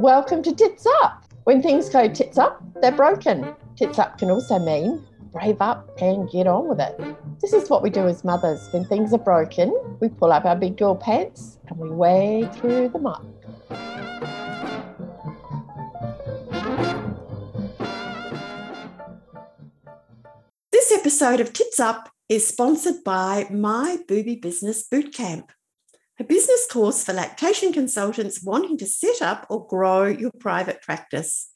Welcome to Tits Up. When things go tits up, they're broken. Tits up can also mean brave up and get on with it. This is what we do as mothers. When things are broken, we pull up our big girl pants and we wade through the muck. This episode of Tits Up is sponsored by My Booby Business Bootcamp, a business course for lactation consultants wanting to set up or grow your private practice.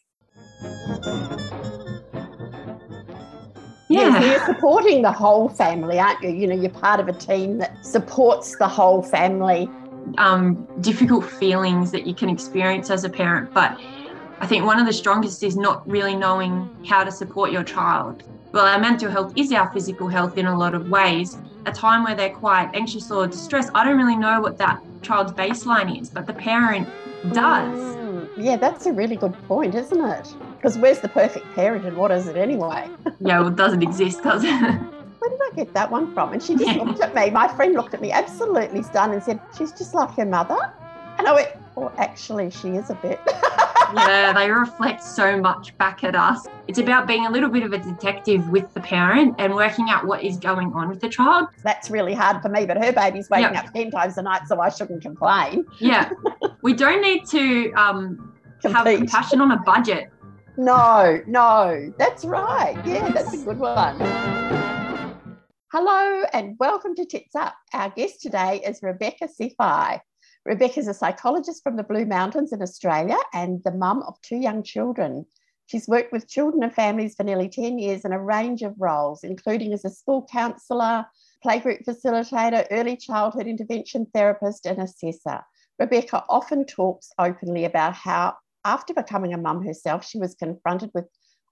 Yeah. So you're supporting the whole family, aren't you? You know, you're part of a team that supports the whole family. Um, difficult feelings that you can experience as a parent, but I think one of the strongest is not really knowing how to support your child. Well, our mental health is our physical health in a lot of ways. A time where they're quite anxious or distressed, I don't really know what that child's baseline is, but the parent does. Mm, yeah, that's a really good point, isn't it? Because where's the perfect parent and what is it anyway? yeah, well, it doesn't exist, does it? Where did I get that one from? And she just looked at me. My friend looked at me absolutely stunned and said, She's just like her mother. And I went, Well, actually, she is a bit. yeah, they reflect so much back at us. It's about being a little bit of a detective with the parent and working out what is going on with the child. That's really hard for me, but her baby's waking yep. up 10 times a night, so I shouldn't complain. Yeah. we don't need to um, have compassion on a budget. No, no, that's right. Yeah, that's a good one. Hello and welcome to Tits Up. Our guest today is Rebecca Sifai. Rebecca is a psychologist from the Blue Mountains in Australia and the mum of two young children. She's worked with children and families for nearly 10 years in a range of roles, including as a school counsellor, playgroup facilitator, early childhood intervention therapist, and assessor. Rebecca often talks openly about how, after becoming a mum herself, she was confronted with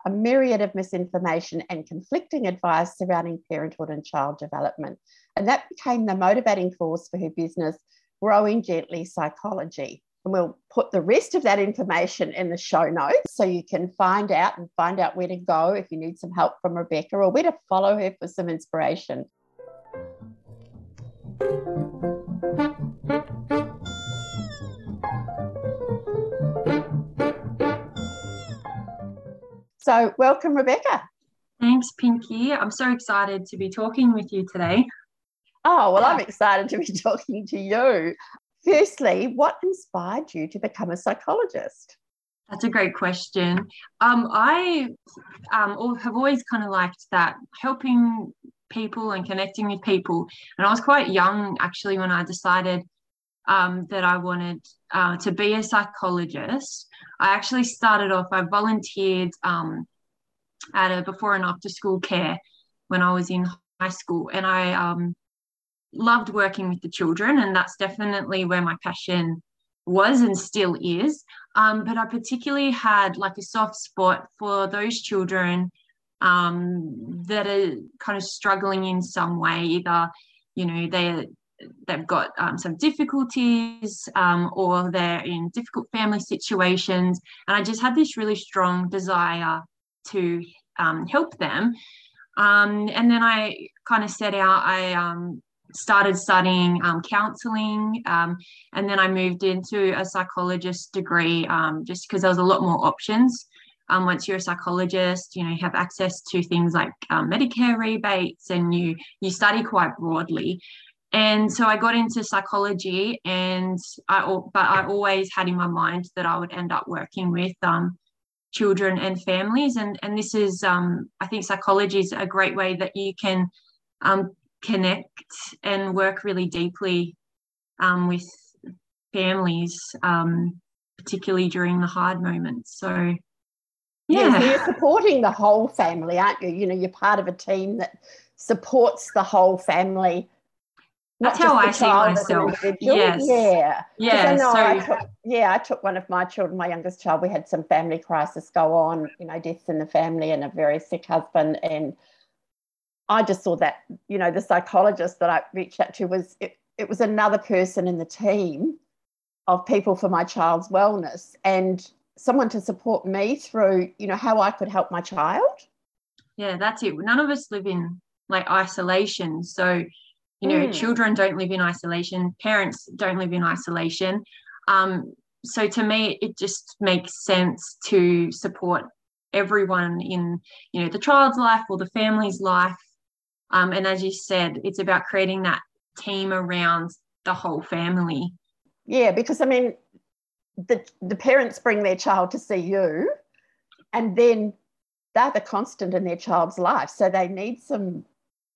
a myriad of misinformation and conflicting advice surrounding parenthood and child development. And that became the motivating force for her business, Growing Gently Psychology. And we'll put the rest of that information in the show notes so you can find out and find out where to go if you need some help from Rebecca or where to follow her for some inspiration. So, welcome, Rebecca. Thanks, Pinky. I'm so excited to be talking with you today. Oh, well, I'm excited to be talking to you. Firstly, what inspired you to become a psychologist? That's a great question. Um, I um, have always kind of liked that helping people and connecting with people. And I was quite young actually when I decided um, that I wanted uh, to be a psychologist. I actually started off, I volunteered um, at a before and after school care when I was in high school. And I um, loved working with the children, and that's definitely where my passion was and still is. Um, but I particularly had like a soft spot for those children um, that are kind of struggling in some way, either you know they they've got um, some difficulties um, or they're in difficult family situations, and I just had this really strong desire to um, help them. Um, and then I kind of set out. I started studying um, counseling um, and then I moved into a psychologist degree um, just because there was a lot more options. Um, once you're a psychologist, you know, you have access to things like um, Medicare rebates and you you study quite broadly. And so I got into psychology and I but I always had in my mind that I would end up working with um, children and families and and this is I think psychology is a great way that you can um, connect and work really deeply um, with families, um, particularly during the hard moments. So, yeah. yeah, so you're supporting the whole family, aren't you? You know, you're part of a team that supports the whole family. That's how I see myself. Yes. Yeah. Yeah. So, I took, yeah, I took one of my children, my youngest child. We had some family crisis go on, you know, deaths in the family and a very sick husband. And I just saw that, you know, the psychologist that I reached out to was it, it was another person in the team of people for my child's wellness and someone to support me through, you know, how I could help my child. Yeah, that's it. None of us live in like isolation. So, you know, mm. children don't live in isolation, parents don't live in isolation. Um, so to me, it just makes sense to support everyone in you know the child's life or the family's life. Um, and as you said, it's about creating that team around the whole family. Yeah, because I mean, the the parents bring their child to see you, and then they're the constant in their child's life, so they need some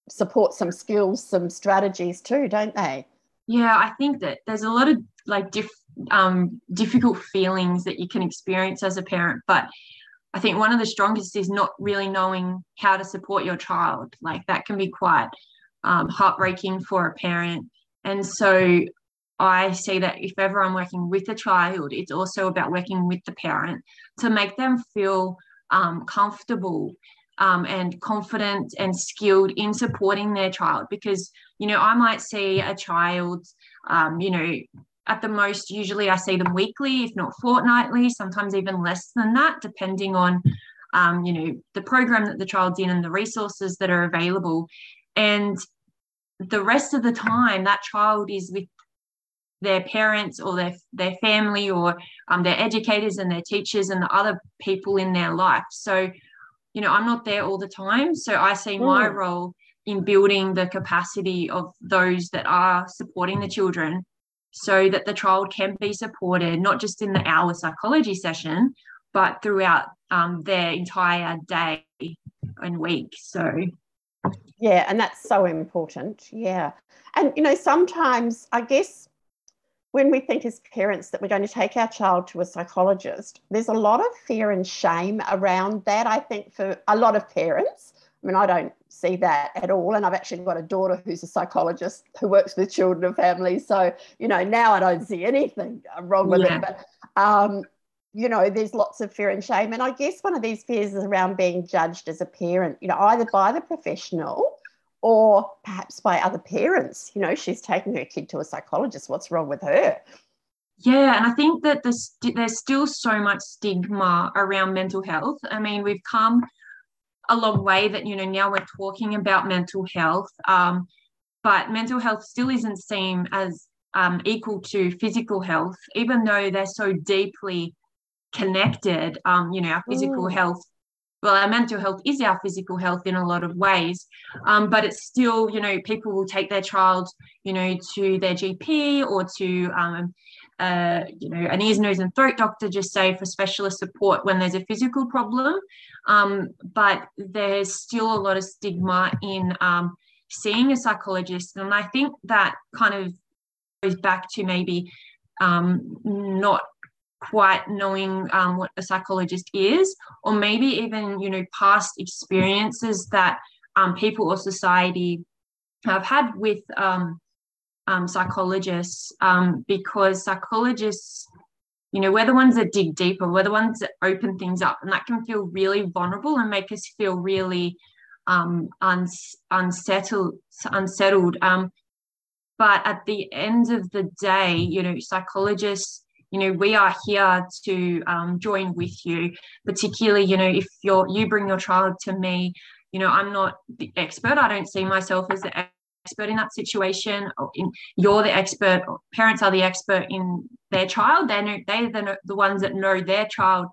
support, some skills, some strategies too, don't they? Yeah, I think that there's a lot of like diff, um, difficult feelings that you can experience as a parent, but I think one of the strongest is not really knowing how to support your child. Like that can be quite um, heartbreaking for a parent. And so I see that if ever I'm working with a child, it's also about working with the parent to make them feel um, comfortable um, and confident and skilled in supporting their child. Because, you know, I might see a child, um, you know, at the most, usually I see them weekly, if not fortnightly, sometimes even less than that, depending on, um, you know, the program that the child's in and the resources that are available. And the rest of the time, that child is with their parents or their, their family or um, their educators and their teachers and the other people in their life. So, you know, I'm not there all the time. So I see my mm. role in building the capacity of those that are supporting the children so that the child can be supported, not just in the hour psychology session, but throughout um, their entire day and week. So, yeah, and that's so important. Yeah. And, you know, sometimes I guess when we think as parents that we're going to take our child to a psychologist, there's a lot of fear and shame around that, I think, for a lot of parents. I mean, I don't see that at all. And I've actually got a daughter who's a psychologist who works with children and families. So, you know, now I don't see anything wrong with yeah. it. But, um, you know, there's lots of fear and shame. And I guess one of these fears is around being judged as a parent, you know, either by the professional or perhaps by other parents. You know, she's taking her kid to a psychologist. What's wrong with her? Yeah, and I think that there's, there's still so much stigma around mental health. I mean, we've come a long way that, you know, now we're talking about mental health, um, but mental health still isn't seen as um, equal to physical health, even though they're so deeply connected. Um, you know, our physical mm. health well, our mental health is our physical health in a lot of ways, um, but it's still, you know, people will take their child, you know, to their GP or to, um, uh, you know, an ears, nose, and throat doctor, just say for specialist support when there's a physical problem. Um, but there's still a lot of stigma in um, seeing a psychologist, and I think that kind of goes back to maybe um, not quite knowing um, what a psychologist is, or maybe even you know past experiences that um, people or society have had with um, um psychologists, um, because psychologists, you know, we're the ones that dig deeper, we're the ones that open things up, and that can feel really vulnerable and make us feel really um, uns- unsettled. Unsettled. but at the end of the day, you know, psychologists you know we are here to um, join with you particularly you know if you're you bring your child to me you know i'm not the expert i don't see myself as the expert in that situation in, you're the expert parents are the expert in their child they know they're the, the ones that know their child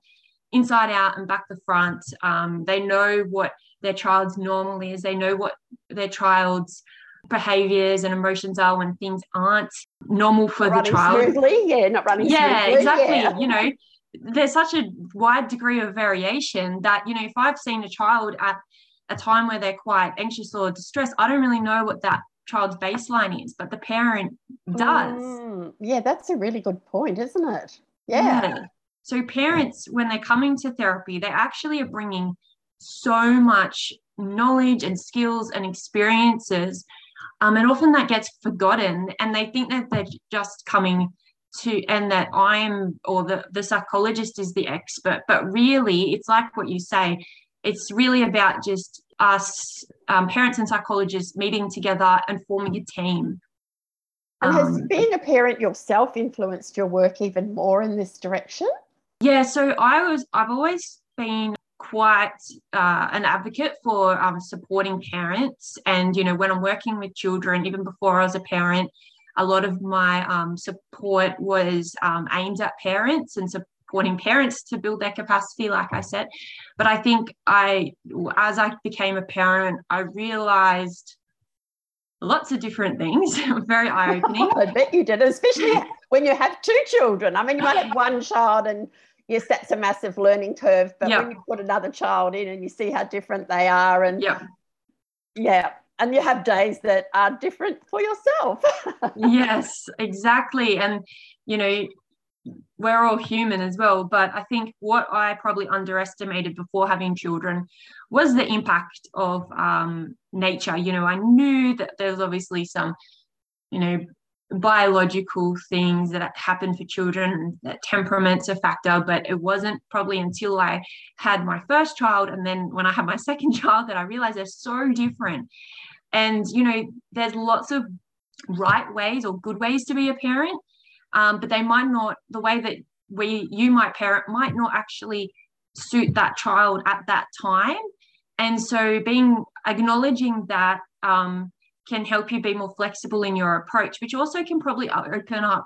inside out and back the front um, they know what their child's normal is they know what their child's behaviors and emotions are when things aren't normal for not the child. Smoothly. Yeah, not running yeah, smoothly. Exactly. Yeah. You know, there's such a wide degree of variation that, you know, if I've seen a child at a time where they're quite anxious or distressed, I don't really know what that child's baseline is, but the parent does. Mm, yeah, that's a really good point, isn't it? Yeah. yeah. So parents, when they're coming to therapy, they actually are bringing so much knowledge and skills and experiences um, and often that gets forgotten, and they think that they're just coming to, and that I'm or the, the psychologist is the expert. But really, it's like what you say, it's really about just us, um, parents and psychologists, meeting together and forming a team. And has um, being a parent yourself influenced your work even more in this direction? Yeah, so I was, I've always been quite uh, an advocate for um, supporting parents. And, you know, when I'm working with children, even before I was a parent, a lot of my um, support was um, aimed at parents and supporting parents to build their capacity, like I said. But I think I, as I became a parent, I realized lots of different things. Very eye opening. I bet you did, especially when you have two children. I mean, you might have one child, and yes, that's a massive learning curve. But yep. when you put another child in and you see how different they are, and yep. yeah, and you have days that are different for yourself. yes, exactly. And, you know, we're all human as well. But I think what I probably underestimated before having children was the impact of um, nature. You know, I knew that there's obviously some, you know, biological things that happen for children that temperament's a factor but it wasn't probably until i had my first child and then when i had my second child that i realized they're so different and you know there's lots of right ways or good ways to be a parent um, but they might not the way that we you might parent might not actually suit that child at that time. And so being acknowledging that um, can help you be more flexible in your approach which also can probably open up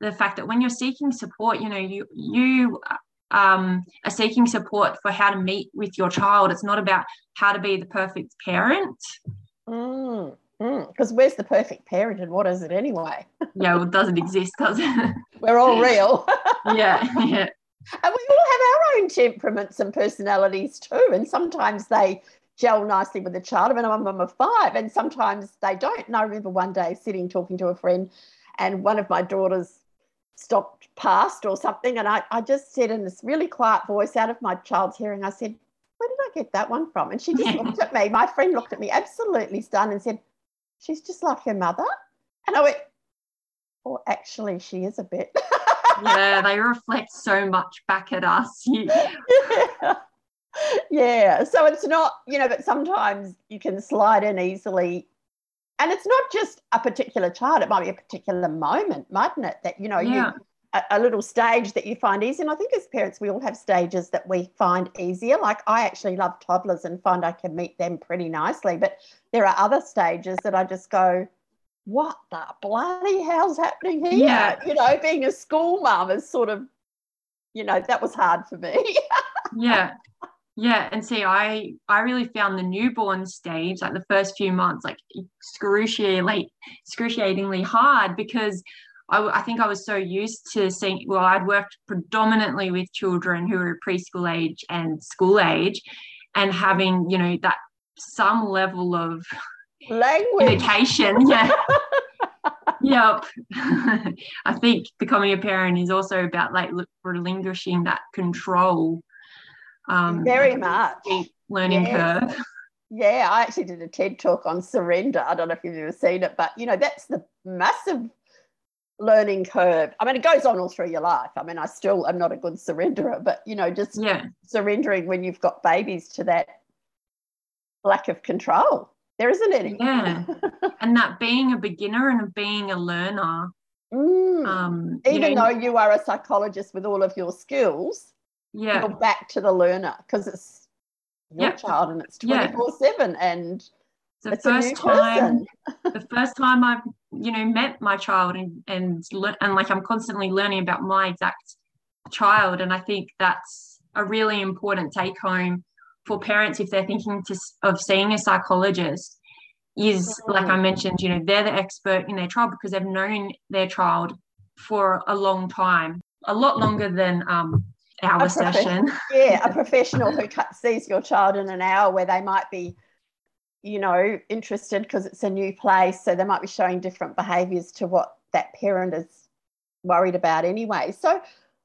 the fact that when you're seeking support you know you you um, are seeking support for how to meet with your child. It's not about how to be the perfect parent because mm, where's the perfect parent and what is it anyway yeah well, it doesn't exist does it we're all real yeah yeah and we all have our own temperaments and personalities too and sometimes they gel nicely with the child. I mean, I'm a mum of five, and sometimes they don't. And I remember one day sitting talking to a friend, and one of my daughters stopped past or something, and I, I just said in this really quiet voice out of my child's hearing, I said, Where did I get that one from? And she just looked at me. My friend looked at me absolutely stunned and said, She's just like her mother. And I went, Well, actually, she is a bit. yeah, they reflect so much back at us. yeah yeah. So it's not, you know, but sometimes you can slide in easily. And it's not just a particular child, it might be a particular moment, mightn't it? That, you know, yeah. you a, a little stage that you find easy. And I think as parents, we all have stages that we find easier. Like I actually love toddlers and find I can meet them pretty nicely. But there are other stages that I just go, what the bloody hell's happening here? Yeah. You know, being a school mum is sort of, you know, that was hard for me. yeah yeah and see i i really found the newborn stage like the first few months like excruciatingly excruciatingly hard because I, I think i was so used to seeing well i'd worked predominantly with children who were preschool age and school age and having you know that some level of language communication yeah yep i think becoming a parent is also about like relinquishing that control um, very much learning yes. curve. Yeah, I actually did a TED talk on surrender. I don't know if you've ever seen it, but you know, that's the massive learning curve. I mean, it goes on all through your life. I mean, I still am not a good surrenderer, but you know, just yeah. surrendering when you've got babies to that lack of control. There isn't any. Yeah. and that being a beginner and being a learner. Mm. Um, Even you know, though you are a psychologist with all of your skills, yeah you're back to the learner because it's your child and it's 24 yeah. 7 and the first time the first time i've you know met my child and and and like i'm constantly learning about my exact child and i think that's a really important take home for parents if they're thinking to, of seeing a psychologist is like i mentioned you know they're the expert in their child because they've known their child for a long time a lot longer than um, hour session. yeah, a professional who sees your child in an hour where they might be, you know, interested because it's a new place. So they might be showing different behaviours to what that parent is worried about anyway. So,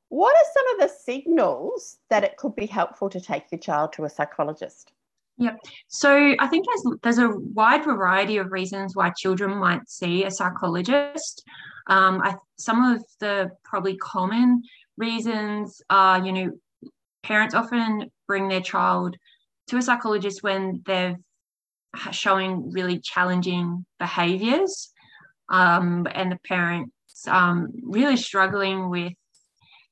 what are some of the signals that it could be helpful to take your child to a psychologist? Yep. So I think there's there's a wide variety of reasons why children might see a psychologist. Um, I, some of the probably common reasons are, you know, parents often bring their child to a psychologist when they're showing really challenging behaviors um, and the parents um, really struggling with,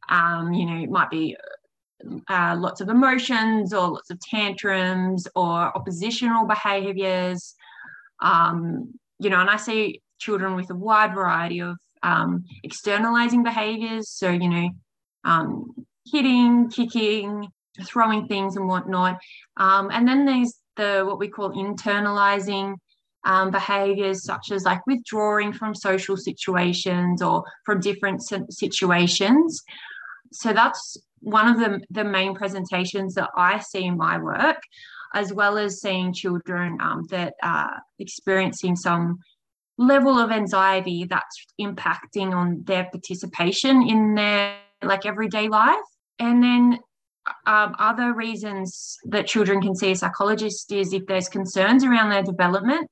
um, you know, it might be uh, lots of emotions or lots of tantrums or oppositional behaviors. Um, you know, and I see children with a wide variety of um, externalizing behaviors. So, you know, um, hitting, kicking, throwing things and whatnot. And then there's the what we call internalizing um, behaviors, such as like withdrawing from social situations or from different situations. So that's one of the, the main presentations that I see in my work, as well as seeing children um, that are experiencing some level of anxiety that's impacting on their participation in their like everyday life. And then um, other reasons that children can see a psychologist is if there's concerns around their development.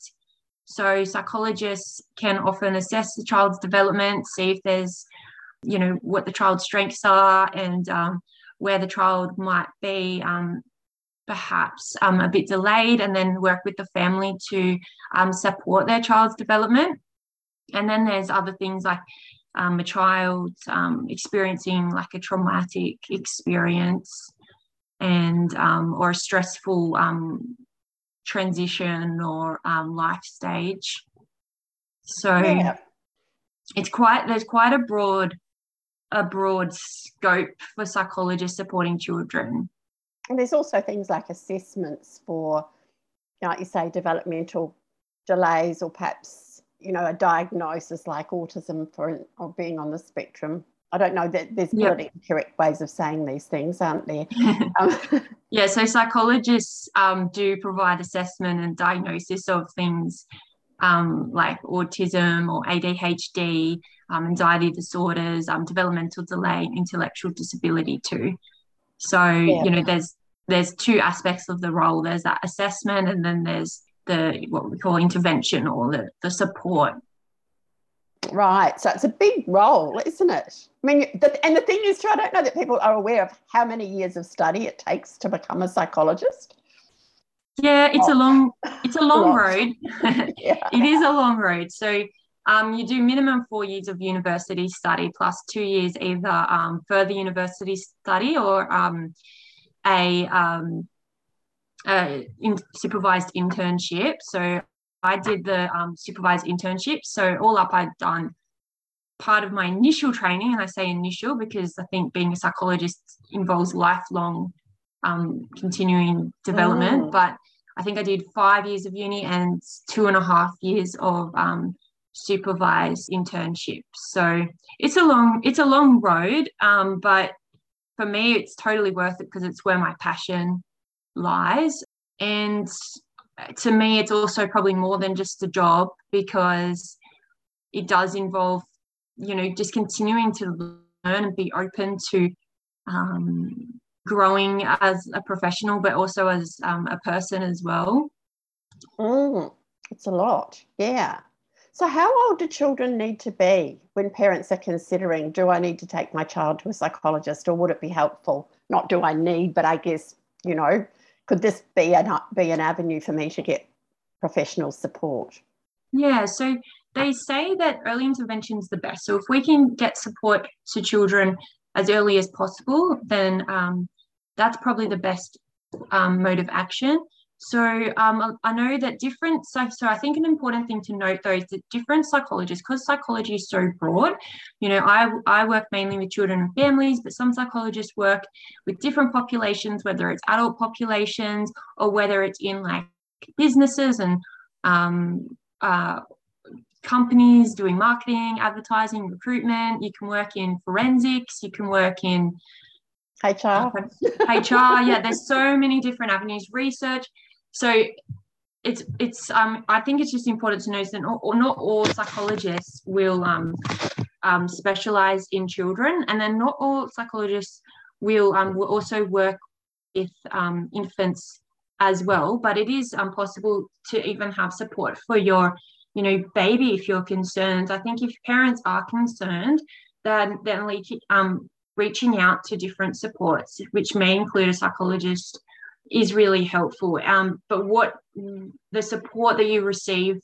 So psychologists can often assess the child's development, see if there's, you know, what the child's strengths are and um, where the child might be um, perhaps um, a bit delayed, and then work with the family to um, support their child's development. And then there's other things like um, a child um, experiencing like a traumatic experience and um, or a stressful um, transition or um, life stage. So yeah. it's quite there's quite a broad a broad scope for psychologists supporting children. And there's also things like assessments for, like you say, developmental delays or perhaps you know, a diagnosis like autism for or being on the spectrum. I don't know that there's yep. really correct ways of saying these things, aren't there? um, yeah, so psychologists um, do provide assessment and diagnosis of things um, like autism or ADHD, um, anxiety disorders, um, developmental delay, intellectual disability too. So yeah. you know, there's there's two aspects of the role. There's that assessment, and then there's the what we call intervention or the, the support. Right. So it's a big role, isn't it? I mean, the, and the thing is, too, I don't know that people are aware of how many years of study it takes to become a psychologist. Yeah, it's oh. a long, it's a long road. yeah. It is a long road. So um, you do minimum four years of university study plus two years either um, further university study or um, a in, supervised internship. So I did the um, supervised internship. So all up, I'd done part of my initial training, and I say initial because I think being a psychologist involves lifelong um, continuing development. Mm. But I think I did five years of uni and two and a half years of um, supervised internship. So it's a long it's a long road, um, but for me, it's totally worth it because it's where my passion lies. And to me, it's also probably more than just a job because it does involve, you know, just continuing to learn and be open to um, growing as a professional, but also as um, a person as well. Mm, it's a lot. Yeah. So, how old do children need to be when parents are considering, do I need to take my child to a psychologist or would it be helpful? Not do I need, but I guess, you know, could this be an be an avenue for me to get professional support? Yeah, so they say that early intervention is the best. So if we can get support to children as early as possible, then um, that's probably the best um, mode of action. So um, I know that different, so, so I think an important thing to note though is that different psychologists, because psychology is so broad, you know, I, I work mainly with children and families, but some psychologists work with different populations, whether it's adult populations or whether it's in like businesses and um, uh, companies doing marketing, advertising, recruitment. You can work in forensics, you can work in HR. HR, yeah, there's so many different avenues, research. So it's it's um I think it's just important to note that not, not all psychologists will um, um specialize in children, and then not all psychologists will um will also work with um infants as well. But it is um possible to even have support for your you know baby if you're concerned. I think if parents are concerned, then then um reaching out to different supports, which may include a psychologist is really helpful. Um, but what the support that you receive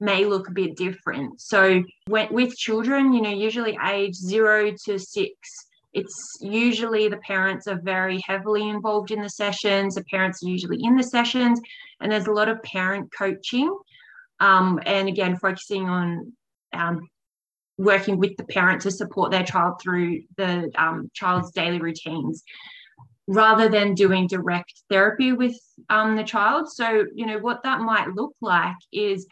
may look a bit different. So when, with children, you know, usually age zero to six, it's usually the parents are very heavily involved in the sessions. The parents are usually in the sessions, and there's a lot of parent coaching. Um, and again, focusing on um, working with the parent to support their child through the um, child's daily routines rather than doing direct therapy with um, the child. So, you know, what that might look like is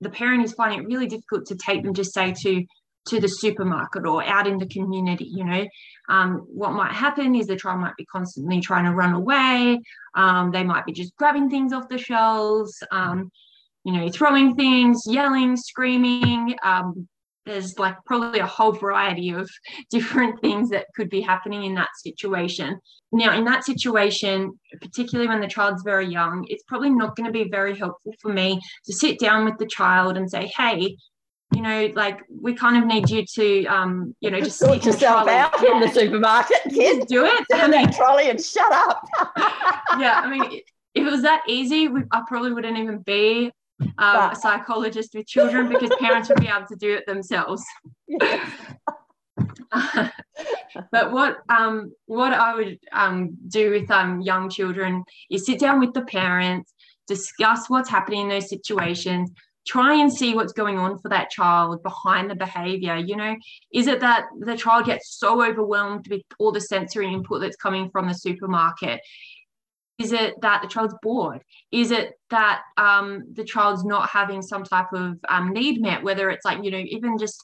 the parent is finding it really difficult to take them just say to to the supermarket or out in the community you know um, what might happen is the child might be constantly trying to run away um, they might be just grabbing things off the shelves um, you know throwing things yelling screaming um, there's like probably a whole variety of different things that could be happening in that situation. Now, in that situation, particularly when the child's very young, it's probably not going to be very helpful for me to sit down with the child and say, hey, you know, like we kind of need you to, um, you know, just sort yourself out yeah. in the supermarket. Just do it. Sit in that trolley and shut up. yeah, I mean, if it was that easy, we, I probably wouldn't even be um, a psychologist with children because parents would be able to do it themselves. but what um, what I would um, do with um, young children is sit down with the parents, discuss what's happening in those situations, try and see what's going on for that child behind the behavior you know is it that the child gets so overwhelmed with all the sensory input that's coming from the supermarket is it that the child's bored? Is it that um, the child's not having some type of um, need met, whether it's like, you know, even just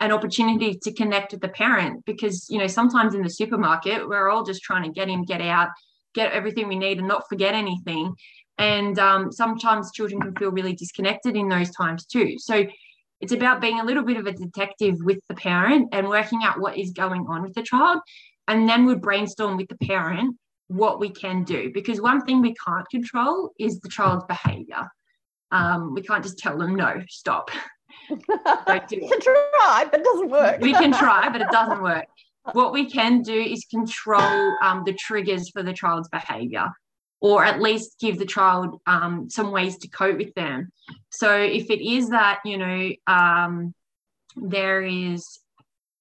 an opportunity to connect with the parent? Because, you know, sometimes in the supermarket, we're all just trying to get in, get out, get everything we need and not forget anything. And um, sometimes children can feel really disconnected in those times too. So it's about being a little bit of a detective with the parent and working out what is going on with the child. And then we brainstorm with the parent what we can do because one thing we can't control is the child's behavior. Um, we can't just tell them no stop. Do can try but it doesn't work. We can try but it doesn't work. What we can do is control um, the triggers for the child's behavior or at least give the child um, some ways to cope with them. So if it is that you know um, there is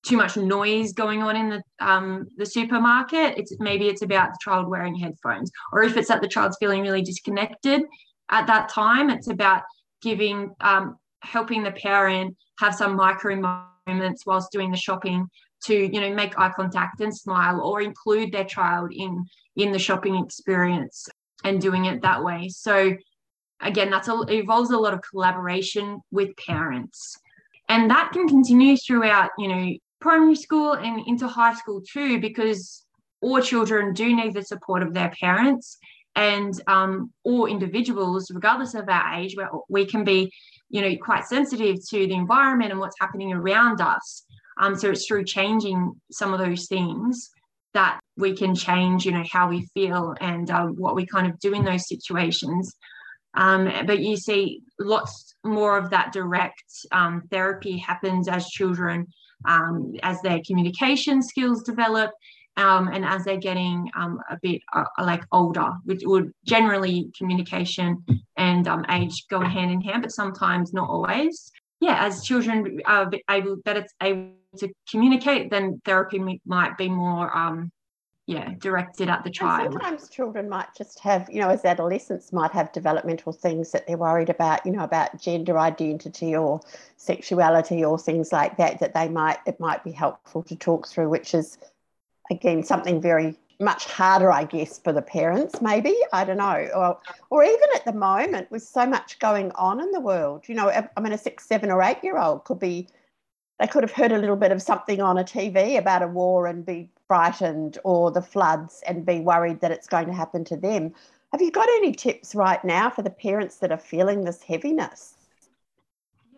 too much noise going on in the um, the supermarket. It's maybe it's about the child wearing headphones, or if it's that the child's feeling really disconnected at that time, it's about giving um, helping the parent have some micro moments whilst doing the shopping to you know make eye contact and smile or include their child in in the shopping experience and doing it that way so again that's a, it involves a lot of collaboration with parents and that can continue throughout you know primary school and into high school too, because all children do need the support of their parents and um, all individuals, regardless of our age, where we can be, you know, quite sensitive to the environment and what's happening around us. Um, so it's through changing some of those things that we can change, you know, how we feel and uh, what we kind of do in those situations. Um, but you see, lots more of that direct um, therapy happens as children um, as their communication skills develop um, and as they're getting um, a bit uh, like older, which would generally communication and um, age go hand in hand, but sometimes not always. Yeah, as children are able better able to communicate, then therapy might be more um, yeah directed at the child. and sometimes children might just have you know as adolescents might have developmental things that they're worried about you know about gender identity or sexuality or things like that that they might it might be helpful to talk through which is again something very much harder i guess for the parents maybe. I don't know. Or or even at the moment with so much going on in the world you know i mean a six seven or eight year old could be they could have heard a little bit of something on a TV about a war and be frightened or the floods and be worried that it's going to happen to them. Have you got any tips right now for the parents that are feeling this heaviness?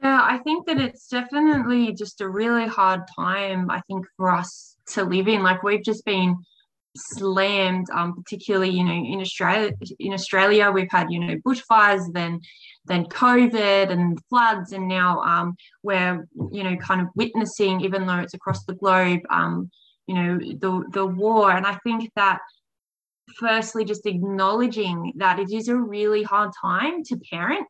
Yeah, I think that it's definitely just a really hard time, I think, for us to live in. Like we've just been slammed, um, particularly, you know, in Australia in Australia, we've had, you know, bushfires, then then COVID and floods, and now um, we're you know kind of witnessing, even though it's across the globe, um, you know the the war. And I think that firstly, just acknowledging that it is a really hard time to parent.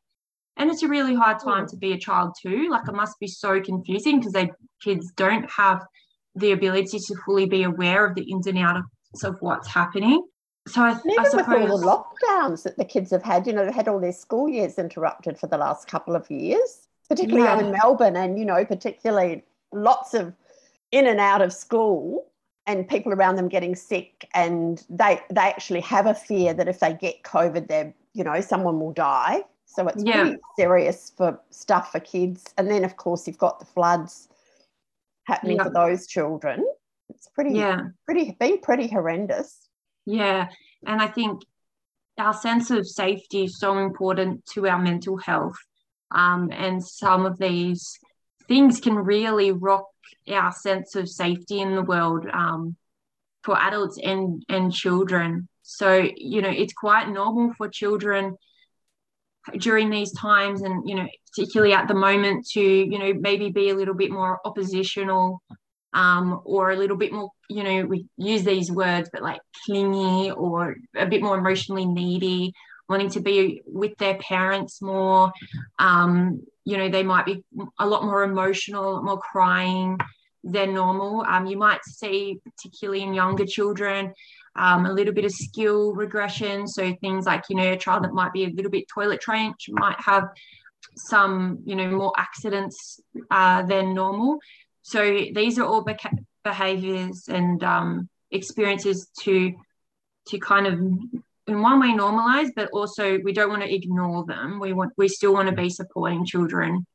And it's a really hard hmm. time to be a child too. Like it must be so confusing because they kids don't have the ability to fully be aware of the ins and outs of what's happening. So I, even I suppose, with all the lockdowns that the kids have had, you know, they've had all their school years interrupted for the last couple of years. particularly Yeah. I'm in Melbourne, and you know, particularly lots of in and out of school and people around them getting sick and they they actually have a fear that if they get covid they're you know someone will die so it's Yeah. pretty serious for stuff for kids and then of course you've got the floods happening Yeah. for those children it's pretty Yeah. pretty been pretty horrendous Yeah. And I think our sense of safety is so important to our mental health. Um, and some of these things can really rock our sense of safety in the world um, for adults and, and children. So, you know, it's quite normal for children during these times and, you know, particularly at the moment to, you know, maybe be a little bit more oppositional um, or a little bit more, you know, we use these words, but like clingy or a bit more emotionally needy, wanting to be with their parents more. Um, you know, they might be a lot more emotional, more crying than normal. Um, you might see, particularly in younger children, um, a little bit of skill regression. So things like, you know, a child that might be a little bit toilet trained might have some, you know, more accidents uh, than normal. So these are all beca- behaviors and um, experiences to to kind of in one way normalize, but also we don't want to ignore them. We want we still want to be supporting children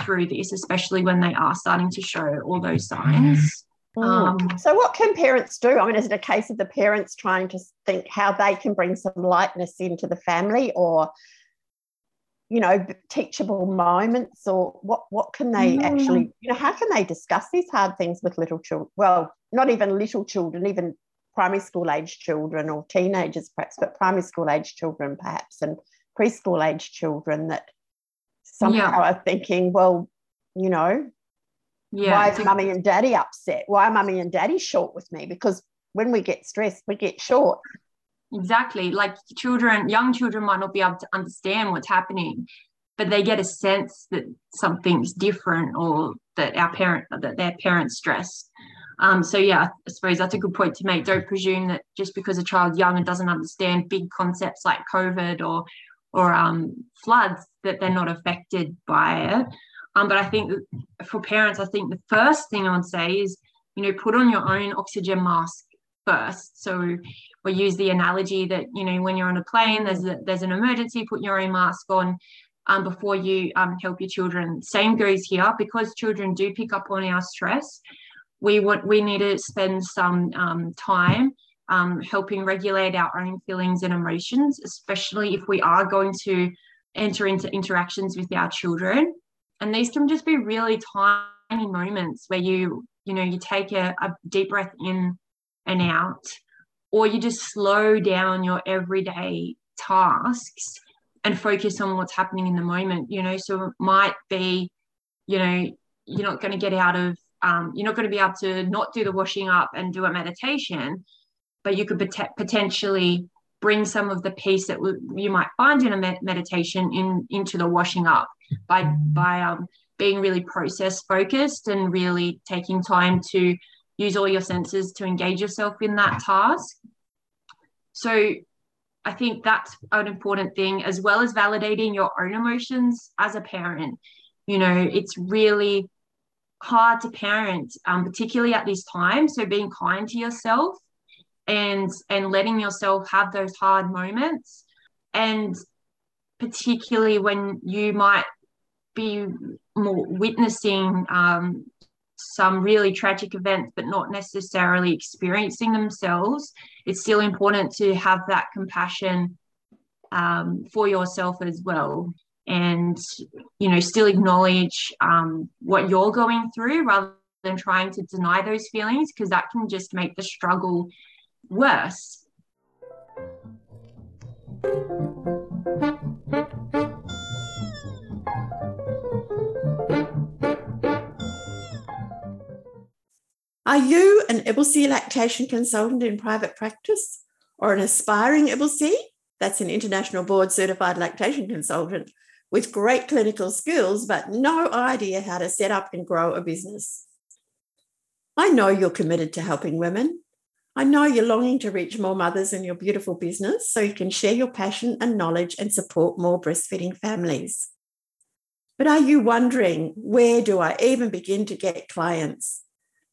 through this, especially when they are starting to show all those signs. Um, so what can parents do i mean is it a case of the parents trying to think how they can bring some lightness into the family or you know teachable moments or what what can they Mm. actually you know how can they discuss these hard things with little children well not even little children even primary school age children or teenagers perhaps but primary school age children perhaps and preschool age children that somehow are thinking well you know yeah, why is mummy and daddy upset why are mummy and daddy short with me because when we get stressed we get short Exactly. Like children, young children might not be able to understand what's happening, but they get a sense that something's different or that our parent that their parents stress. Um, so yeah, I suppose that's a good point to make. Don't presume that just because a child's young and doesn't understand big concepts like COVID or or um, floods that they're not affected by it. Um, but I think for parents, I think the first thing I would say is, you know, put on your own oxygen mask first. So we use the analogy that you know when you're on a plane there's a, there's an emergency put your own mask on um, before you um, help your children same goes here because children do pick up on our stress we want we need to spend some um, time um, helping regulate our own feelings and emotions especially if we are going to enter into interactions with our children. And these can just be really tiny moments where you you know you take a, a deep breath in and out or you just slow down your everyday tasks and focus on what's happening in the moment you know. So it might be you know you're not going to get out of um, you're not going to be able to not do the washing up and do a meditation but you could pot- potentially bring some of the peace that w- you might find in a med- meditation in into the washing up by by um, being really process focused and really taking time to use all your senses to engage yourself in that task. So I think that's an important thing, as well as validating your own emotions as a parent. You know, it's really hard to parent, um, particularly at this time. So being kind to yourself and and letting yourself have those hard moments, and particularly when you might be more witnessing um, some really tragic events, but not necessarily experiencing themselves, it's still important to have that compassion um, for yourself as well. And, you know, still acknowledge um, what you're going through rather than trying to deny those feelings, because that can just make the struggle worse. Are you an IBCLC lactation consultant in private practice or an aspiring IBCLC? That's an international board certified lactation consultant with great clinical skills, but no idea how to set up and grow a business. I know you're committed to helping women. I know you're longing to reach more mothers in your beautiful business so you can share your passion and knowledge and support more breastfeeding families. But are you wondering where do I even begin to get clients,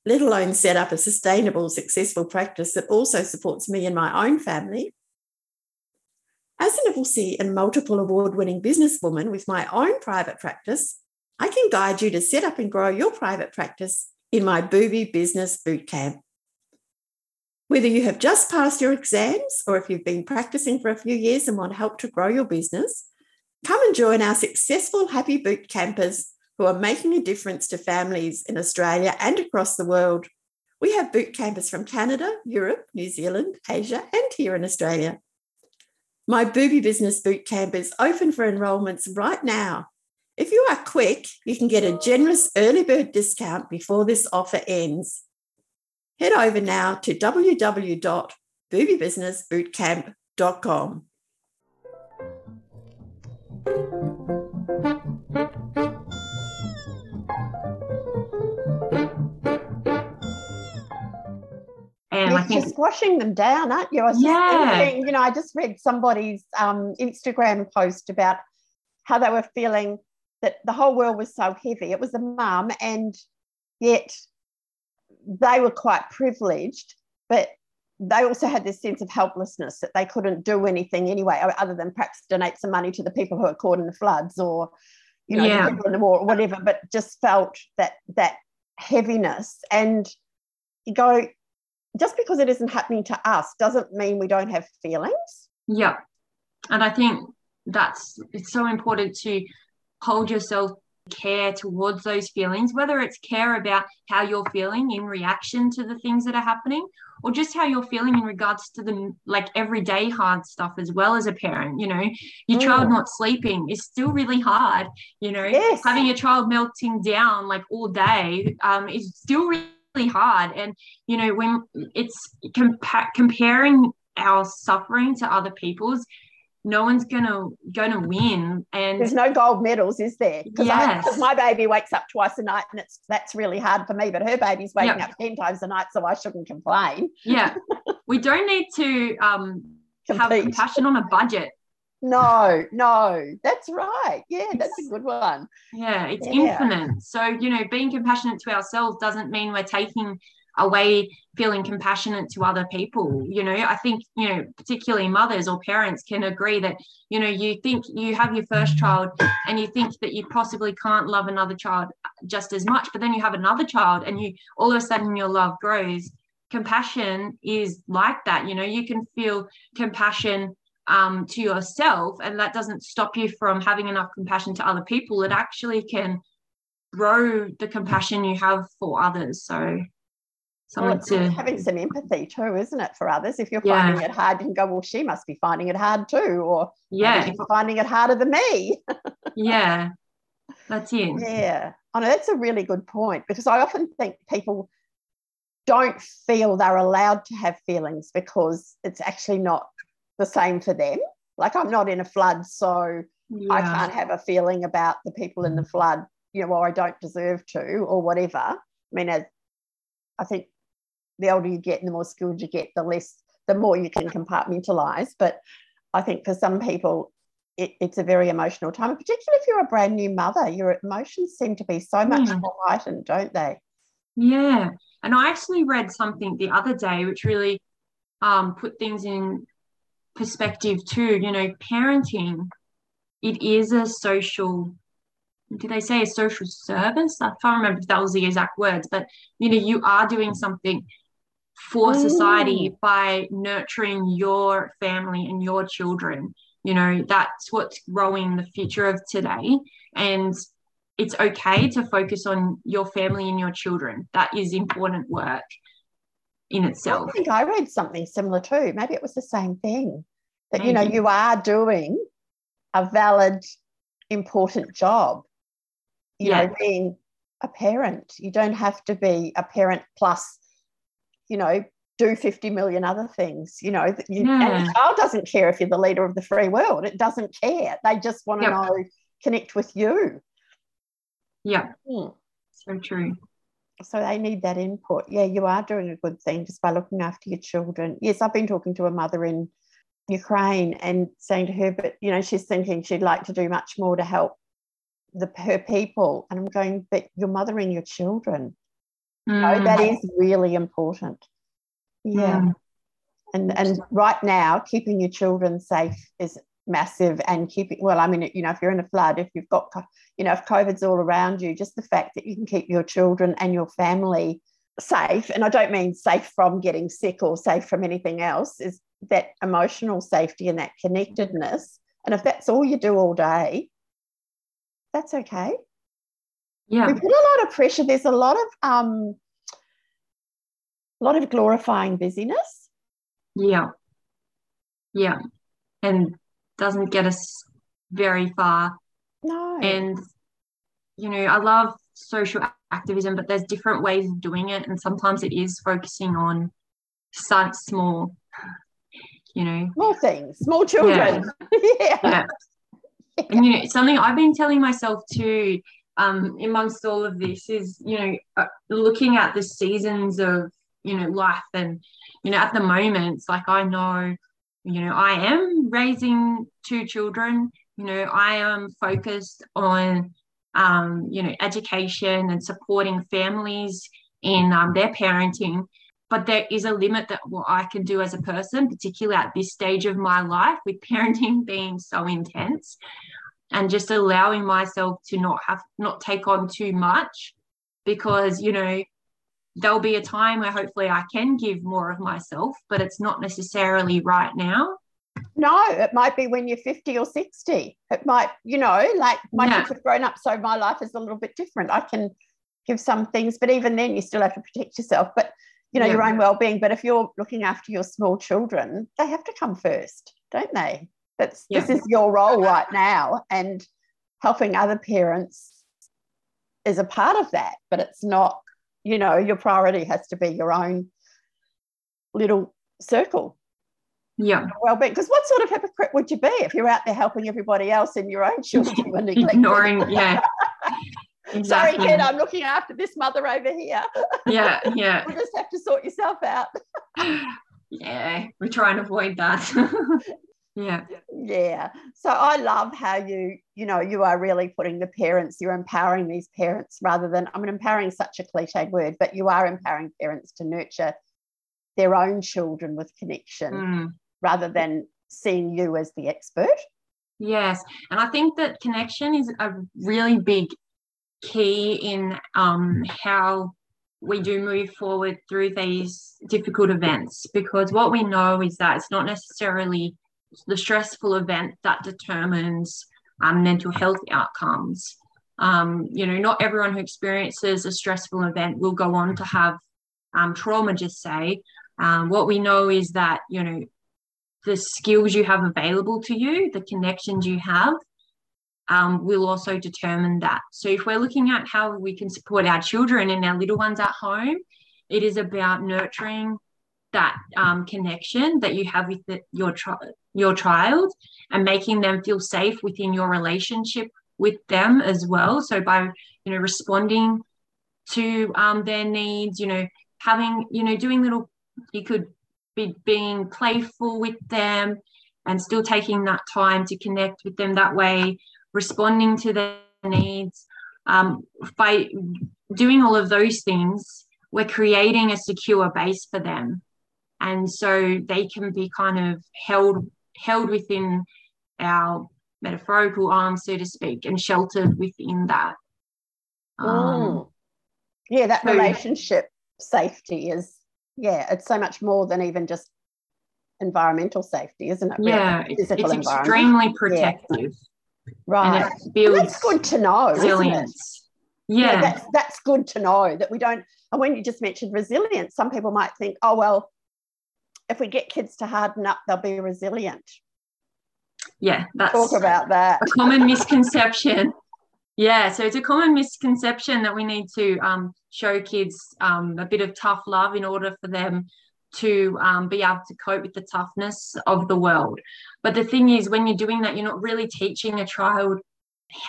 let alone set up a sustainable, successful practice that also supports me and my own family? As an IBCLC and multiple award winning businesswoman with my own private practice, I can guide you to set up and grow your private practice in my Booby Business Bootcamp. Whether you have just passed your exams or if you've been practicing for a few years and want help to grow your business, come and join our successful happy boot campers who are making a difference to families in Australia and across the world. We have boot campers from Canada, Europe, New Zealand, Asia, and here in Australia. My Booby Business Bootcamp is open for enrolments right now. If you are quick, you can get a generous early bird discount before this offer ends. Head over now to www.boobybusinessbootcamp.com. You're think just washing them down, aren't you? I was Yeah. just thinking, you know, I just read somebody's um, Instagram post about how they were feeling that the whole world was so heavy. It was a mum, and yet they were quite privileged, but they also had this sense of helplessness that they couldn't do anything anyway, other than perhaps donate some money to the people who are caught in the floods or, you know, Yeah. in the war or whatever, but just felt that that heaviness. And you go, just because it isn't happening to us doesn't mean we don't have feelings. Yeah. And I think that's it's so important to hold yourself care towards those feelings, whether it's care about how you're feeling in reaction to the things that are happening, or just how you're feeling in regards to the like everyday hard stuff as well as a parent. You know, your child Mm. not sleeping is still really hard, you know, Yes. having your child melting down like all day um, is still really hard. And, you know, when it's compa- comparing our suffering to other people's, no one's gonna gonna win. And There's no gold medals, is there? Because Yes. my baby wakes up twice a night and it's that's really hard for me, but her baby's waking Yep. up 10 times a night, so I shouldn't complain. yeah, we don't need to um, have compassion on a budget. No, no, that's right. Yeah, that's a good one. Yeah, it's Yeah. infinite. So, you know, being compassionate to ourselves doesn't mean we're taking away feeling compassionate to other people. You know, I think, you know, particularly mothers or parents can agree that, you know, you think you have your first child and you think that you possibly can't love another child just as much, but then you have another child and you all of a sudden your love grows. Compassion is like that. You know, you can feel compassion um, to yourself, and that doesn't stop you from having enough compassion to other people. It actually can grow the compassion you have for others. So, Well, it's to having some empathy too, isn't it, for others? If you're Yeah. finding it hard, you can go, well, she must be finding it hard too, or yeah, she's finding it harder than me. yeah, that's it. Yeah, I know that's a really good point because I often think people don't feel they're allowed to have feelings because it's actually not the same for them. Like I'm not in a flood, so I can't have a feeling about the people in the flood, you know, or I don't deserve to, or whatever. I mean, as, I think the older you get and the more skilled you get, the less, the more you can compartmentalize. But I think for some people, it, it's a very emotional time, particularly if you're a brand new mother, your emotions seem to be so much Mm. more heightened, don't they? Yeah. And I actually read something the other day which really um, put things in perspective too. You know, parenting, it is a social, did they say a social service? I can't remember if that was the exact words, but you know, you are doing something for society Mm. by nurturing your family and your children. You know, that's what's growing the future of today. And it's okay to focus on your family and your children. That is important work in itself. I think I read something similar too. Maybe it was the same thing that, you know, you are doing a valid, important job. You Yeah. know, being a parent, you don't have to be a parent plus, you know, do 50 million other things, you know, that you, and Yeah. the child doesn't care if you're the leader of the free world. It doesn't care. They just want to Yep. know, connect with you. Yeah, Hmm. so true. so they need that input. Yeah, you are doing a good thing just by looking after your children. Yes, I've been talking to a mother in Ukraine and saying to her, but you know, she's thinking she'd like to do much more to help the her people. And I'm going, but your mother and your children. Mm. That is really important. Yeah. Mm. And and right now, keeping your children safe is massive and keeping well i mean you know if you're in a flood if you've got you know if covid's all around you just the fact that you can keep your children and your family safe and i don't mean safe from getting sick or safe from anything else is that emotional safety and that connectedness. And if that's all you do all day that's okay. Yeah. We put a lot of pressure. There's a lot of um a lot of glorifying busyness. Yeah. Yeah. And doesn't get us very far. No. And you know i love social activism but there's different ways of doing it. And sometimes it is focusing on such small you know? Small things small children. Yeah, yeah. and you know something i've been telling myself too um amongst all of this is you know uh, looking at the seasons of you know life and you know at the moment it's like i know you know i am raising two children. You know i am focused on um, you know education and supporting families in um, their parenting but there is a limit that what i can do as a person particularly at this stage of my life with parenting being so intense and just allowing myself to not have not take on too much because you know there'll be a time where hopefully I can give more of myself, but it's not necessarily right now. No, it might be when you're 50 or 60. It might, you know, like my Yeah. kids have grown up, so my life is a little bit different. I can give some things, but even then, you still have to protect yourself. But, you know, Yeah. your own well being. But if you're looking after your small children, they have to come first, don't they? That's this is your role right now. And helping other parents is a part of that, but it's not, you know, your priority has to be your own little circle Yeah. well-being. Because what sort of hypocrite would you be if you're out there helping everybody else and your own children? Ignoring, yeah. Sorry, kid, I'm looking after this mother over here. Yeah, yeah. You just have to sort yourself out. Yeah. We try and avoid that. yeah. Yeah. So I love how you, you know, you are really putting the parents, you're empowering these parents rather than, I mean, empowering is such a cliched word, but you are empowering parents to nurture their own children with connection Mm. rather than seeing you as the expert. Yes, and I think that connection is a really big key in um, how we do move forward through these difficult events because what we know is that it's not necessarily the stressful event that determines um, mental health outcomes. Um, you know, not everyone who experiences a stressful event will go on to have um, trauma, just say. Um, what we know is that, you know, the skills you have available to you, the connections you have, um, will also determine that. So, if we're looking at how we can support our children and our little ones at home, it is about nurturing that um, connection that you have with the, your child, your child, and making them feel safe within your relationship with them as well. So, by you know responding to um, their needs, you know, having you know doing little, you could be being playful with them and still taking that time to connect with them that way, responding to their needs. Um, by doing all of those things, we're creating a secure base for them. And so they can be kind of held held within our metaphorical arms, so to speak, and sheltered within that. Um, Mm. Yeah, that so- relationship safety is, yeah, it's so much more than even just environmental safety, isn't it? really? yeah, it's, it's extremely protective Right. and it builds that's good to know. resilience. Yeah, that's that's good to know that we don't. And when you just mentioned resilience, some people might think, oh well, if we get kids to harden up, they'll be resilient. yeah, that's Talk about that. a common misconception. Yeah, so it's a common misconception that we need to um, show kids um, a bit of tough love in order for them to um, be able to cope with the toughness of the world. But the thing is, when you're doing that, you're not really teaching a child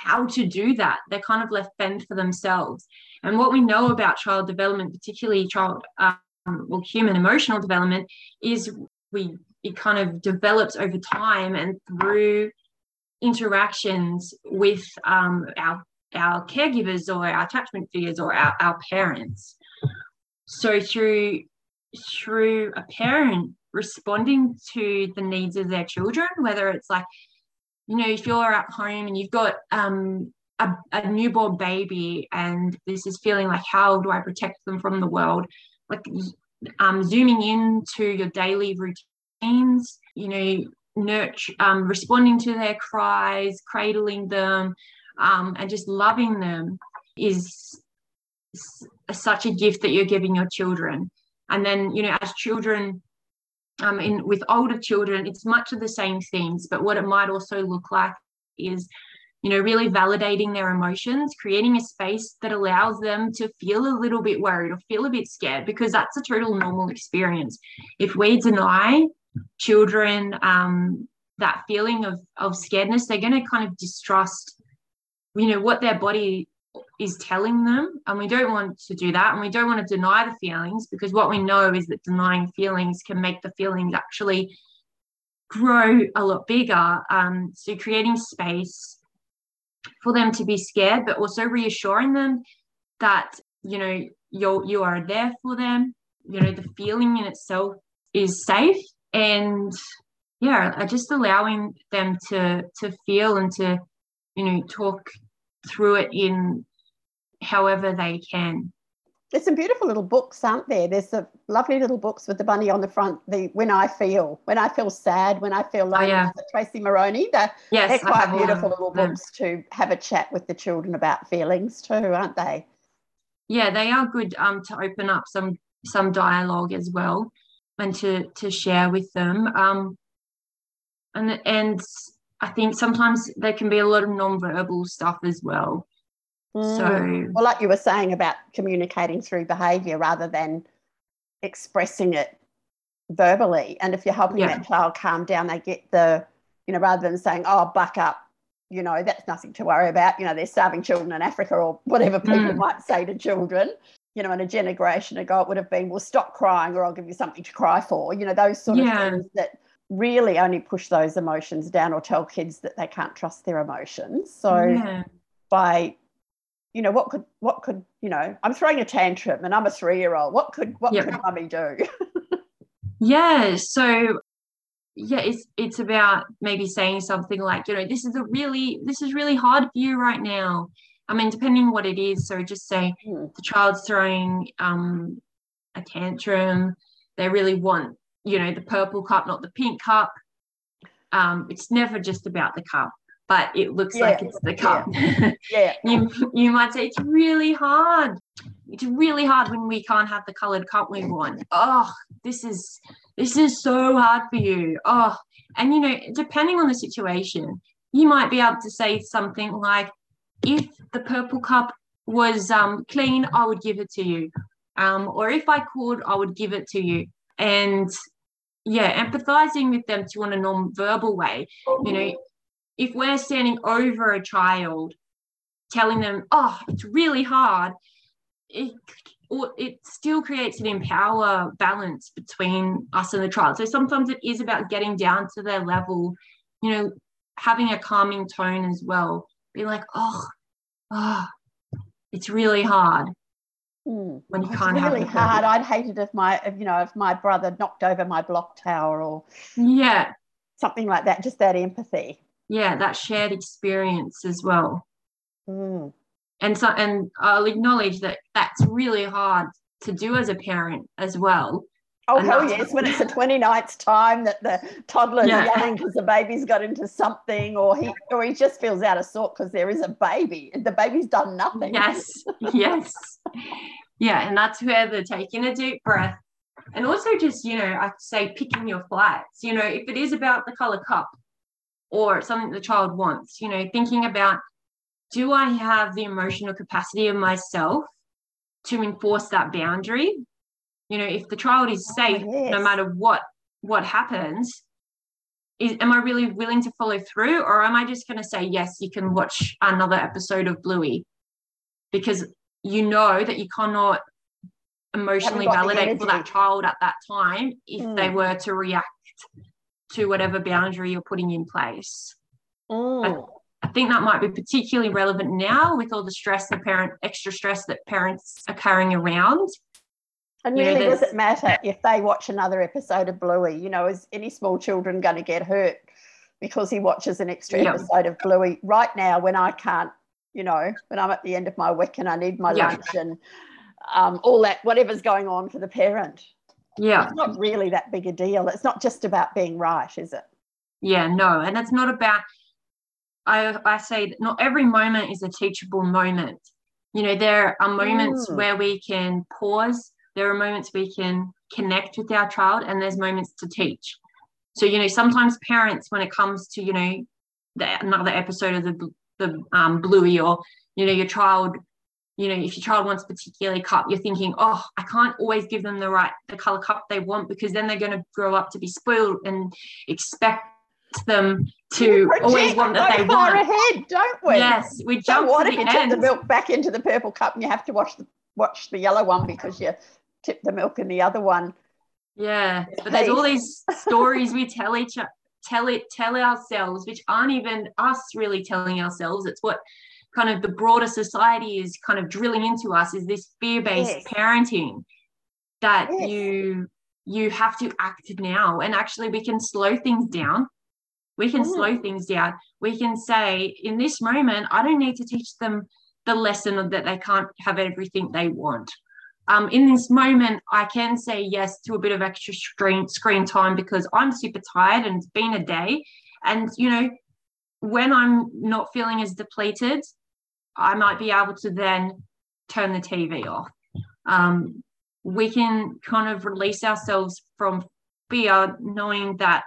how to do that. They're kind of left fend for themselves. And what we know about child development, particularly child, um, well, human emotional development, is we it kind of develops over time and through interactions with um, our our caregivers or our attachment figures or our, our parents. So through through a parent responding to the needs of their children, whether it's like, you know, if you're at home and you've got um, a, a newborn baby and this is feeling like, how do I protect them from the world? Like um, zooming into your daily routines, you know, nurture, um, responding to their cries, cradling them, um, and just loving them is such a gift that you're giving your children. And then, you know, as children, um, in with older children, it's much of the same things, but what it might also look like is, you know, really validating their emotions, creating a space that allows them to feel a little bit worried or feel a bit scared, because that's a total normal experience. If we deny children um, that feeling of of scaredness, they're going to kind of distrust you know what their body is telling them and we don't want to do that and we don't want to deny the feelings because what we know is that denying feelings can make the feelings actually grow a lot bigger. Um, so creating space for them to be scared but also reassuring them that you know you're you are there for them. You know the feeling in itself is safe and yeah just allowing them to to feel and to you know talk through it in however they can. There's some beautiful little books, aren't there? There's some lovely little books with the bunny on the front. The when I feel, when I feel sad, when I feel lonely. Oh, yeah. Tracey Moroney. They're, yes, they're quite beautiful little books to have a chat with the children about feelings too, aren't they? Yeah, they are good um, to open up some some dialogue as well, and to to share with them. Um, and and I think sometimes there can be a lot of non-verbal stuff as well. Mm. So, well, like you were saying about communicating through behaviour rather than expressing it verbally. And if you're helping yeah. that child calm down, they get the, you know, rather than saying, "Oh, buck up," you know, that's nothing to worry about. You know, they're starving children in Africa, or whatever people mm. might say to children. You know, in a generation ago, it would have been, "Well, stop crying, or I'll give you something to cry for." You know, those sort yeah. of things that really only push those emotions down or tell kids that they can't trust their emotions. So yeah. by you know what could what could you know I'm throwing a tantrum and I'm a 3-year-old. What could what could mummy do? yeah, so yeah, it's it's about maybe saying something like, you know, this is a really this is really hard for you right now. I mean, depending what it is. So just say mm. the child's throwing um, a tantrum. They really want you know, the purple cup, not the pink cup. Um, it's never just about the cup, but it looks yeah. like it's the cup. Yeah. yeah. you, you might say it's really hard. It's really hard when we can't have the colored cup we want. Oh, this is this is so hard for you. Oh, and you know, depending on the situation, you might be able to say something like, if the purple cup was um, clean, I would give it to you. Um, or if I could, I would give it to you. And yeah, empathizing with them to in a non-verbal way. You know, if we're standing over a child, telling them, "Oh, it's really hard," it it still creates an empower balance between us and the child. So sometimes it is about getting down to their level, you know, having a calming tone as well. Be like, "Oh, oh, it's really hard." Mm. When you can't really hard. I'd hate it if my, if, you know, if my brother knocked over my block tower or yeah, something like that. Just that empathy. Yeah, that shared experience as well. Mm. And so, and I'll acknowledge that that's really hard to do as a parent as well. Oh and hell yes! When it's the 29th time that the toddler's yeah. yelling because the baby's got into something, or he or he just feels out of sort because there is a baby. The baby's done nothing. Yes, yes, yeah, and that's where the taking a deep breath, and also just you know I say picking your flights. You know, if it is about the color cup, or something the child wants, you know, thinking about do I have the emotional capacity of myself to enforce that boundary you know if the child is safe oh, yes. no matter what what happens is am i really willing to follow through or am i just going to say yes you can watch another episode of bluey because you know that you cannot emotionally validate for that child at that time if mm. they were to react to whatever boundary you're putting in place mm. I think that might be particularly relevant now with all the stress, the parent extra stress that parents are carrying around. And really, does it matter if they watch another episode of Bluey? You know, is any small children going to get hurt because he watches an extra yep. episode of Bluey right now when I can't, you know, when I'm at the end of my week and I need my yep. lunch and um, all that, whatever's going on for the parent? Yeah. It's not really that big a deal. It's not just about being right, is it? Yeah, no. And it's not about, I, I say, not every moment is a teachable moment. You know, there are moments mm. where we can pause, there are moments we can connect with our child, and there's moments to teach. So, you know, sometimes parents, when it comes to, you know, the, another episode of the, the um, Bluey or, you know, your child you know, if your child wants a particular cup, you're thinking, oh, I can't always give them the right, the color cup they want because then they're going to grow up to be spoiled and expect them to always want that they far want. ahead, don't we? Yes, we jump so what to if the you end. tip the milk back into the purple cup and you have to watch the watch the yellow one because you tip the milk in the other one? Yeah, but there's all these stories we tell each tell it tell ourselves, which aren't even us really telling ourselves. It's what kind of the broader society is kind of drilling into us is this fear-based yes. parenting that yes. you you have to act now and actually we can slow things down we can mm. slow things down we can say in this moment i don't need to teach them the lesson that they can't have everything they want um, in this moment i can say yes to a bit of extra screen screen time because i'm super tired and it's been a day and you know when i'm not feeling as depleted I might be able to then turn the TV off. Um, we can kind of release ourselves from fear, knowing that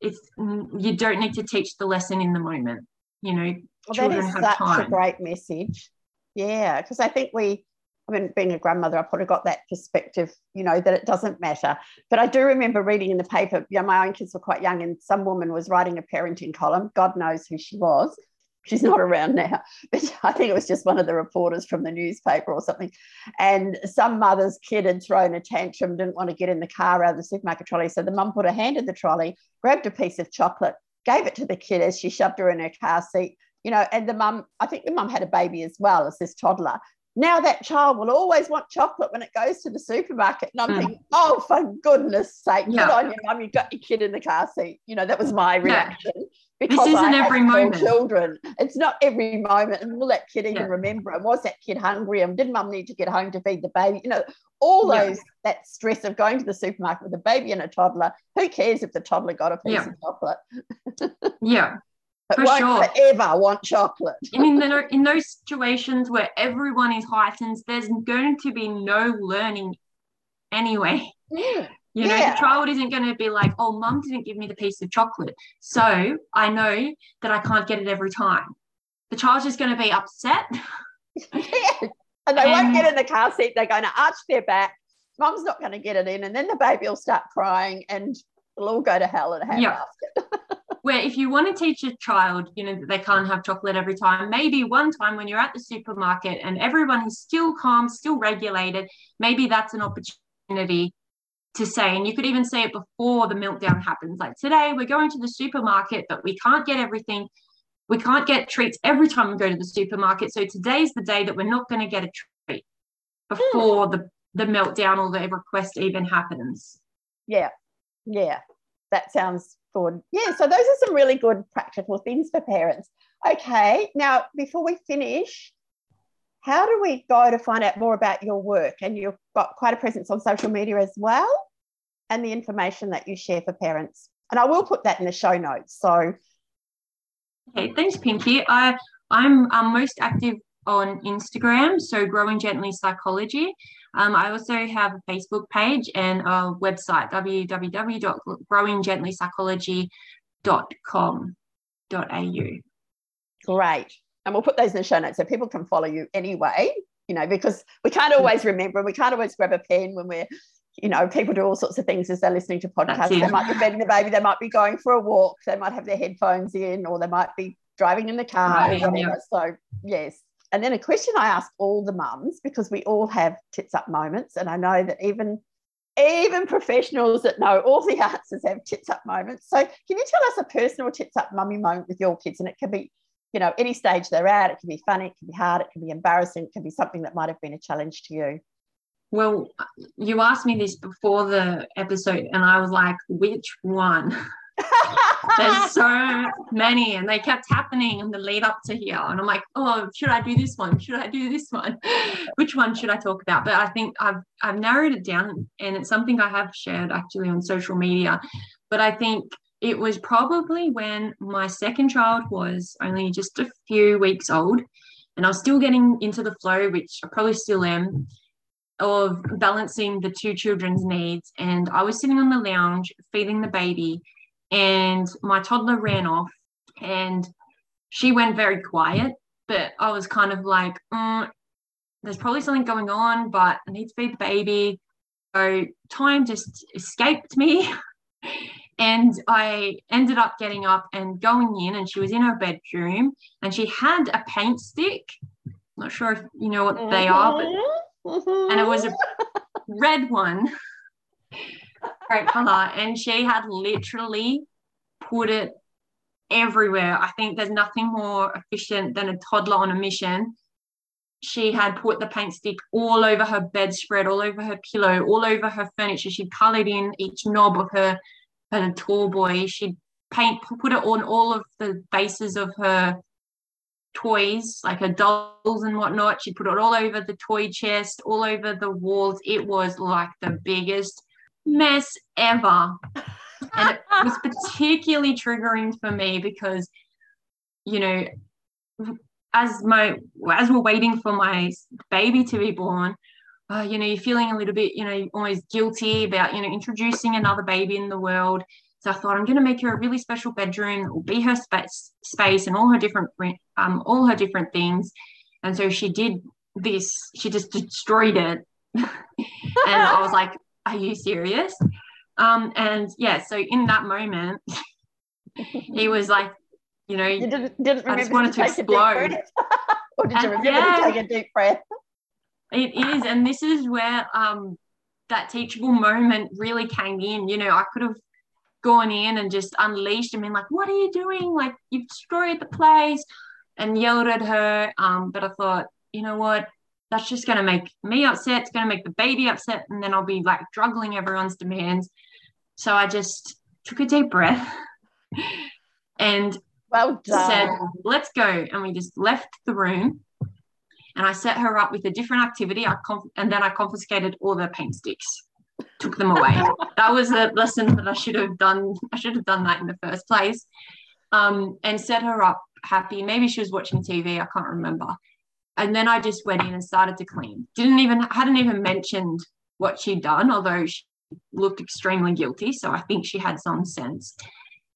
it's you don't need to teach the lesson in the moment. You know, well, that is such time. a great message. Yeah, because I think we I mean, being a grandmother, I probably got that perspective, you know, that it doesn't matter. But I do remember reading in the paper, you know, my own kids were quite young, and some woman was writing a parenting column. God knows who she was she's not around now, but I think it was just one of the reporters from the newspaper or something. And some mother's kid had thrown a tantrum, didn't want to get in the car out of the supermarket trolley. So the mum put her hand in the trolley, grabbed a piece of chocolate, gave it to the kid as she shoved her in her car seat. You know, and the mum, I think the mum had a baby as well as this toddler. Now that child will always want chocolate when it goes to the supermarket. And I'm mm. thinking, oh, for goodness sake, yeah. on your mum, you've got your kid in the car seat. You know, that was my reaction. Yeah because this isn't I every moment. Children, it's not every moment. And will that kid even yeah. remember? And was that kid hungry? And did mum need to get home to feed the baby? You know, all those that stress of going to the supermarket with a baby and a toddler. Who cares if the toddler got a piece of chocolate? yeah. But For sure. forever want chocolate. and in, in those situations where everyone is heightened, there's going to be no learning anyway. Yeah. You know, yeah. the child isn't going to be like, oh, mum didn't give me the piece of chocolate. So I know that I can't get it every time. The child's just going to be upset. yeah. And they and, won't get in the car seat. They're going to arch their back. Mum's not going to get it in. And then the baby will start crying and it'll all go to hell in a handbasket. Where if you want to teach a child, you know, that they can't have chocolate every time, maybe one time when you're at the supermarket and everyone is still calm, still regulated, maybe that's an opportunity to say, and you could even say it before the meltdown happens. Like today, we're going to the supermarket, but we can't get everything. We can't get treats every time we go to the supermarket. So today's the day that we're not going to get a treat before the, the meltdown or the request even happens. Yeah. Yeah. That sounds good. Yeah. So those are some really good practical things for parents. Okay. Now, before we finish, how do we go to find out more about your work? And you've got quite a presence on social media as well, and the information that you share for parents. And I will put that in the show notes. So, okay, thanks, Pinky. I I'm, I'm most active on Instagram, so Growing Gently Psychology. Um, I also have a Facebook page and a website, www.growinggentlypsychology.com.au. Great. And we'll put those in the show notes so people can follow you anyway you know because we can't always remember and we can't always grab a pen when we're you know people do all sorts of things as they're listening to podcasts. They might be bedding the baby they might be going for a walk they might have their headphones in or they might be driving in the car right, yeah. so yes and then a question i ask all the mums because we all have tits up moments and i know that even even professionals that know all the answers have tits up moments so can you tell us a personal tits up mummy moment with your kids and it can be you know, any stage they're at. It can be funny, it can be hard, it can be embarrassing, it can be something that might have been a challenge to you. Well, you asked me this before the episode, and I was like, which one? There's so many, and they kept happening in the lead up to here. And I'm like, oh, should I do this one? Should I do this one? Which one should I talk about? But I think I've I've narrowed it down, and it's something I have shared actually on social media. But I think it was probably when my second child was only just a few weeks old, and I was still getting into the flow, which I probably still am of balancing the two children's needs. And I was sitting on the lounge feeding the baby, and my toddler ran off, and she went very quiet. But I was kind of like, mm, there's probably something going on, but I need to feed the baby. So time just escaped me. and I ended up getting up and going in, and she was in her bedroom, and she had a paint stick. Not sure if you know what they are, but Mm-hmm. And it was a red one, great color. And she had literally put it everywhere. I think there's nothing more efficient than a toddler on a mission. She had put the paint stick all over her bedspread, all over her pillow, all over her furniture. She'd colored in each knob of her, her boy. She'd paint, put it on all of the bases of her toys, like her dolls and whatnot. She put it all over the toy chest, all over the walls. It was like the biggest mess ever. And it was particularly triggering for me because, you know, as my as we're waiting for my baby to be born, uh, you know, you're feeling a little bit, you know, almost guilty about, you know, introducing another baby in the world. So I thought I'm going to make her a really special bedroom that will be her space, space and all her different um, all her different things. And so she did this. She just destroyed it, and I was like, "Are you serious?" Um, and yeah, so in that moment, he was like, you know, you didn't, didn't I just wanted to, to explode. or did you remember yeah, to take a deep breath? It is, and this is where um, that teachable moment really came in. You know, I could have gone in and just unleashed him and like, what are you doing? Like you've destroyed the place and yelled at her. Um, but I thought, you know what? That's just going to make me upset. It's going to make the baby upset. And then I'll be like juggling everyone's demands. So I just took a deep breath and well said, let's go. And we just left the room and I set her up with a different activity. I conf- and then I confiscated all the paint sticks took them away. that was a lesson that I should have done. I should have done that in the first place. Um, and set her up happy. Maybe she was watching TV. I can't remember. And then I just went in and started to clean. Didn't even hadn't even mentioned what she'd done, although she looked extremely guilty. So I think she had some sense.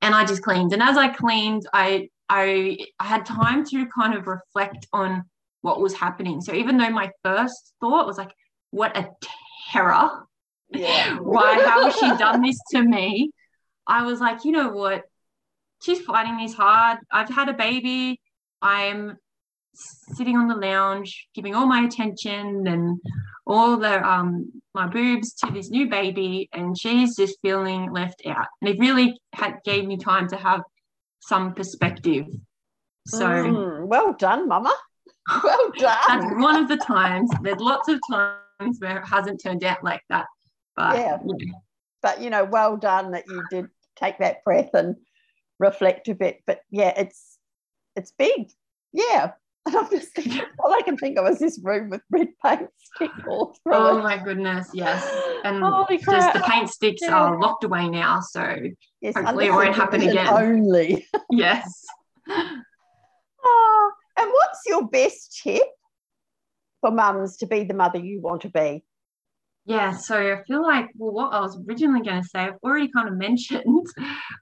And I just cleaned. And as I cleaned, I I, I had time to kind of reflect on what was happening. So even though my first thought was like, what a terror yeah. why how has she done this to me i was like you know what she's fighting this hard i've had a baby i'm sitting on the lounge giving all my attention and all the um my boobs to this new baby and she's just feeling left out and it really had gave me time to have some perspective so mm, well done mama well done that's one of the times there's lots of times where it hasn't turned out like that but yeah. But you know, well done that you did take that breath and reflect a bit. But yeah, it's it's big. Yeah. And I'm just thinking, all I can think of is this room with red paint all through Oh it. my goodness, yes. And just the paint sticks yeah. are locked away now. So yes, hopefully it won't happen again. Only. yes. oh, and what's your best tip for mums to be the mother you want to be? Yeah, so I feel like well, what I was originally going to say, I've already kind of mentioned,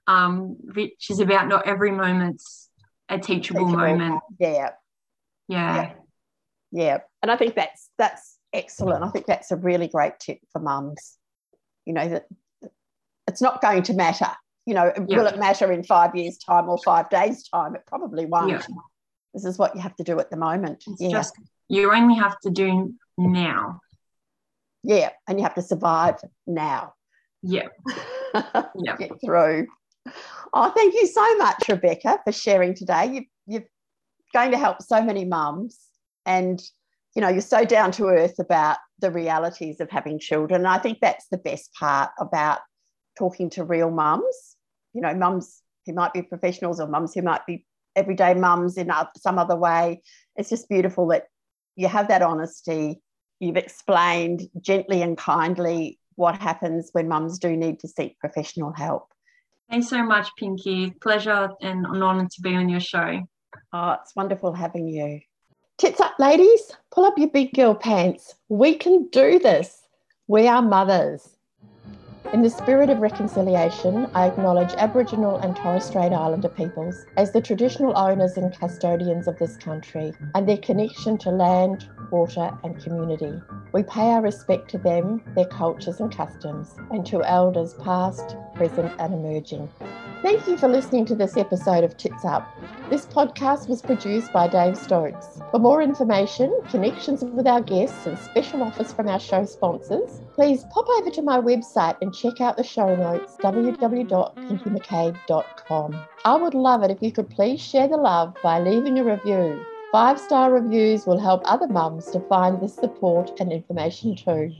um, which is about not every moment's a teachable, teachable. moment. Yeah. Yeah. Yeah. Yeah. And I think that's that's excellent. I think that's a really great tip for mums. You know, that it's not going to matter. You know, yeah. will it matter in five years' time or five days' time? It probably won't. Yeah. This is what you have to do at the moment. It's yeah. just you only have to do now yeah and you have to survive now yeah yeah get through oh thank you so much rebecca for sharing today you've, you've going to help so many mums. And you know you're so down to earth about the realities of having children. And i think that's the best part about talking to real mums. You know mums who might be professionals or mums who might be everyday mums in some other way. It's just beautiful that you have that honesty. You've explained gently and kindly what happens when mums do need to seek professional help. Thanks so much pinky. Pleasure and an honor to be on your show oh it's wonderful having you Tits up, ladies. Pull up your big girl pants. We can do this. We are mothers. In the spirit of reconciliation, I acknowledge Aboriginal and Torres Strait Islander peoples as the traditional owners and custodians of this country and their connection to land, water, and community. We pay our respect to them, their cultures and customs, and to elders past, present, and emerging. Thank you for listening to this episode of Tits Up. This podcast was produced by Dave Stokes. For more information, connections with our guests, and special offers from our show sponsors, please pop over to my website and check out the show notes www.pinkymccabe.com. I would love it if you could please share the love by leaving a review. Five star reviews will help other mums to find this support and information too.